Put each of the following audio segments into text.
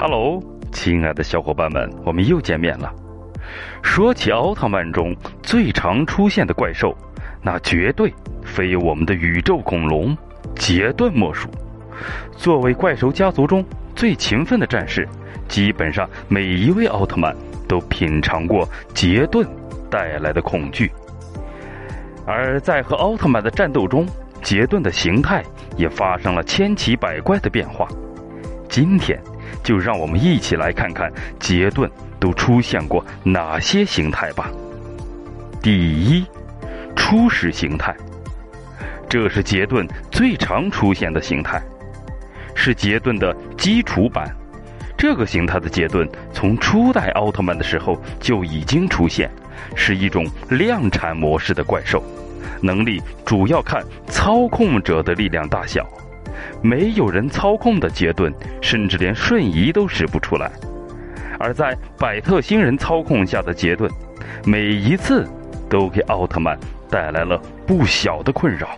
Hello，亲爱的小伙伴们，我们又见面了。说起奥特曼中最常出现的怪兽，那绝对非我们的宇宙恐龙杰顿莫属。作为怪兽家族中最勤奋的战士，基本上每一位奥特曼都品尝过杰顿带来的恐惧。而在和奥特曼的战斗中，杰顿的形态也发生了千奇百怪的变化。今天，就让我们一起来看看杰顿都出现过哪些形态吧。第一，初始形态，这是杰顿最常出现的形态，是杰顿的基础版。这个形态的杰顿从初代奥特曼的时候就已经出现，是一种量产模式的怪兽。能力主要看操控者的力量大小，没有人操控的杰顿，甚至连瞬移都使不出来；而在百特星人操控下的杰顿，每一次都给奥特曼带来了不小的困扰，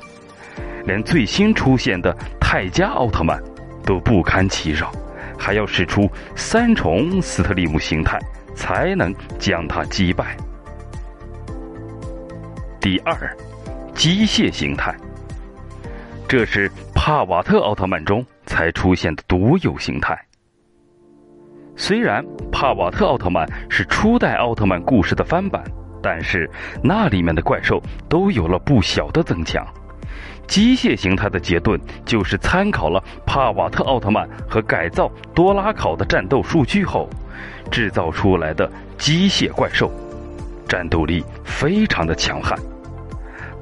连最新出现的泰迦奥特曼都不堪其扰，还要使出三重斯特利姆形态才能将他击败。第二。机械形态，这是帕瓦特奥特曼中才出现的独有形态。虽然帕瓦特奥特曼是初代奥特曼故事的翻版，但是那里面的怪兽都有了不小的增强。机械形态的杰顿就是参考了帕瓦特奥特曼和改造多拉考的战斗数据后，制造出来的机械怪兽，战斗力非常的强悍。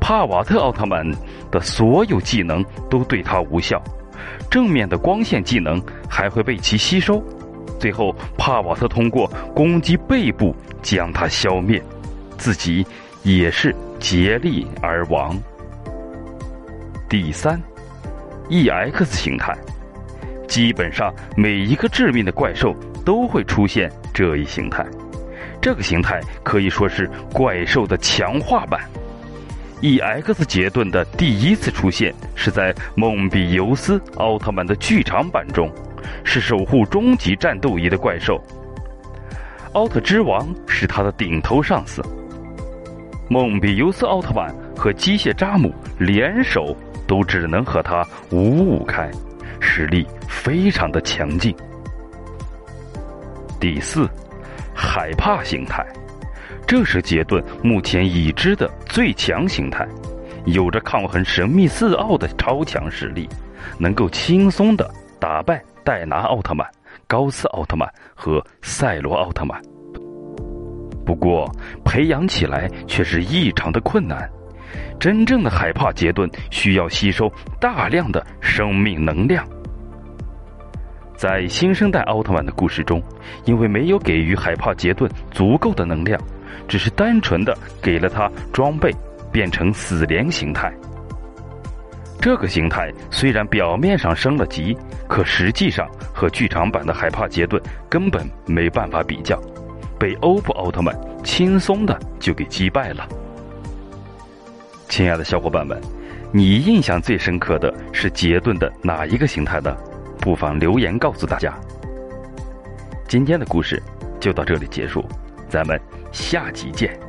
帕瓦特奥特曼的所有技能都对他无效，正面的光线技能还会被其吸收，最后帕瓦特通过攻击背部将他消灭，自己也是竭力而亡。第三，EX 形态，基本上每一个致命的怪兽都会出现这一形态，这个形态可以说是怪兽的强化版。E.X. 杰顿的第一次出现是在梦比尤斯奥特曼的剧场版中，是守护终极战斗仪的怪兽。奥特之王是他的顶头上司。梦比尤斯奥特曼和机械扎姆联手都只能和他五五开，实力非常的强劲。第四，海帕形态。这是杰顿目前已知的最强形态，有着抗衡神秘四奥的超强实力，能够轻松的打败戴拿奥特曼、高斯奥特曼和赛罗奥特曼。不过培养起来却是异常的困难，真正的海帕杰顿需要吸收大量的生命能量。在新生代奥特曼的故事中，因为没有给予海帕杰顿足够的能量。只是单纯的给了他装备，变成死莲形态。这个形态虽然表面上升了级，可实际上和剧场版的海帕杰顿根本没办法比较，被欧布奥特曼轻松的就给击败了。亲爱的小伙伴们，你印象最深刻的是杰顿的哪一个形态呢？不妨留言告诉大家。今天的故事就到这里结束。咱们下集见。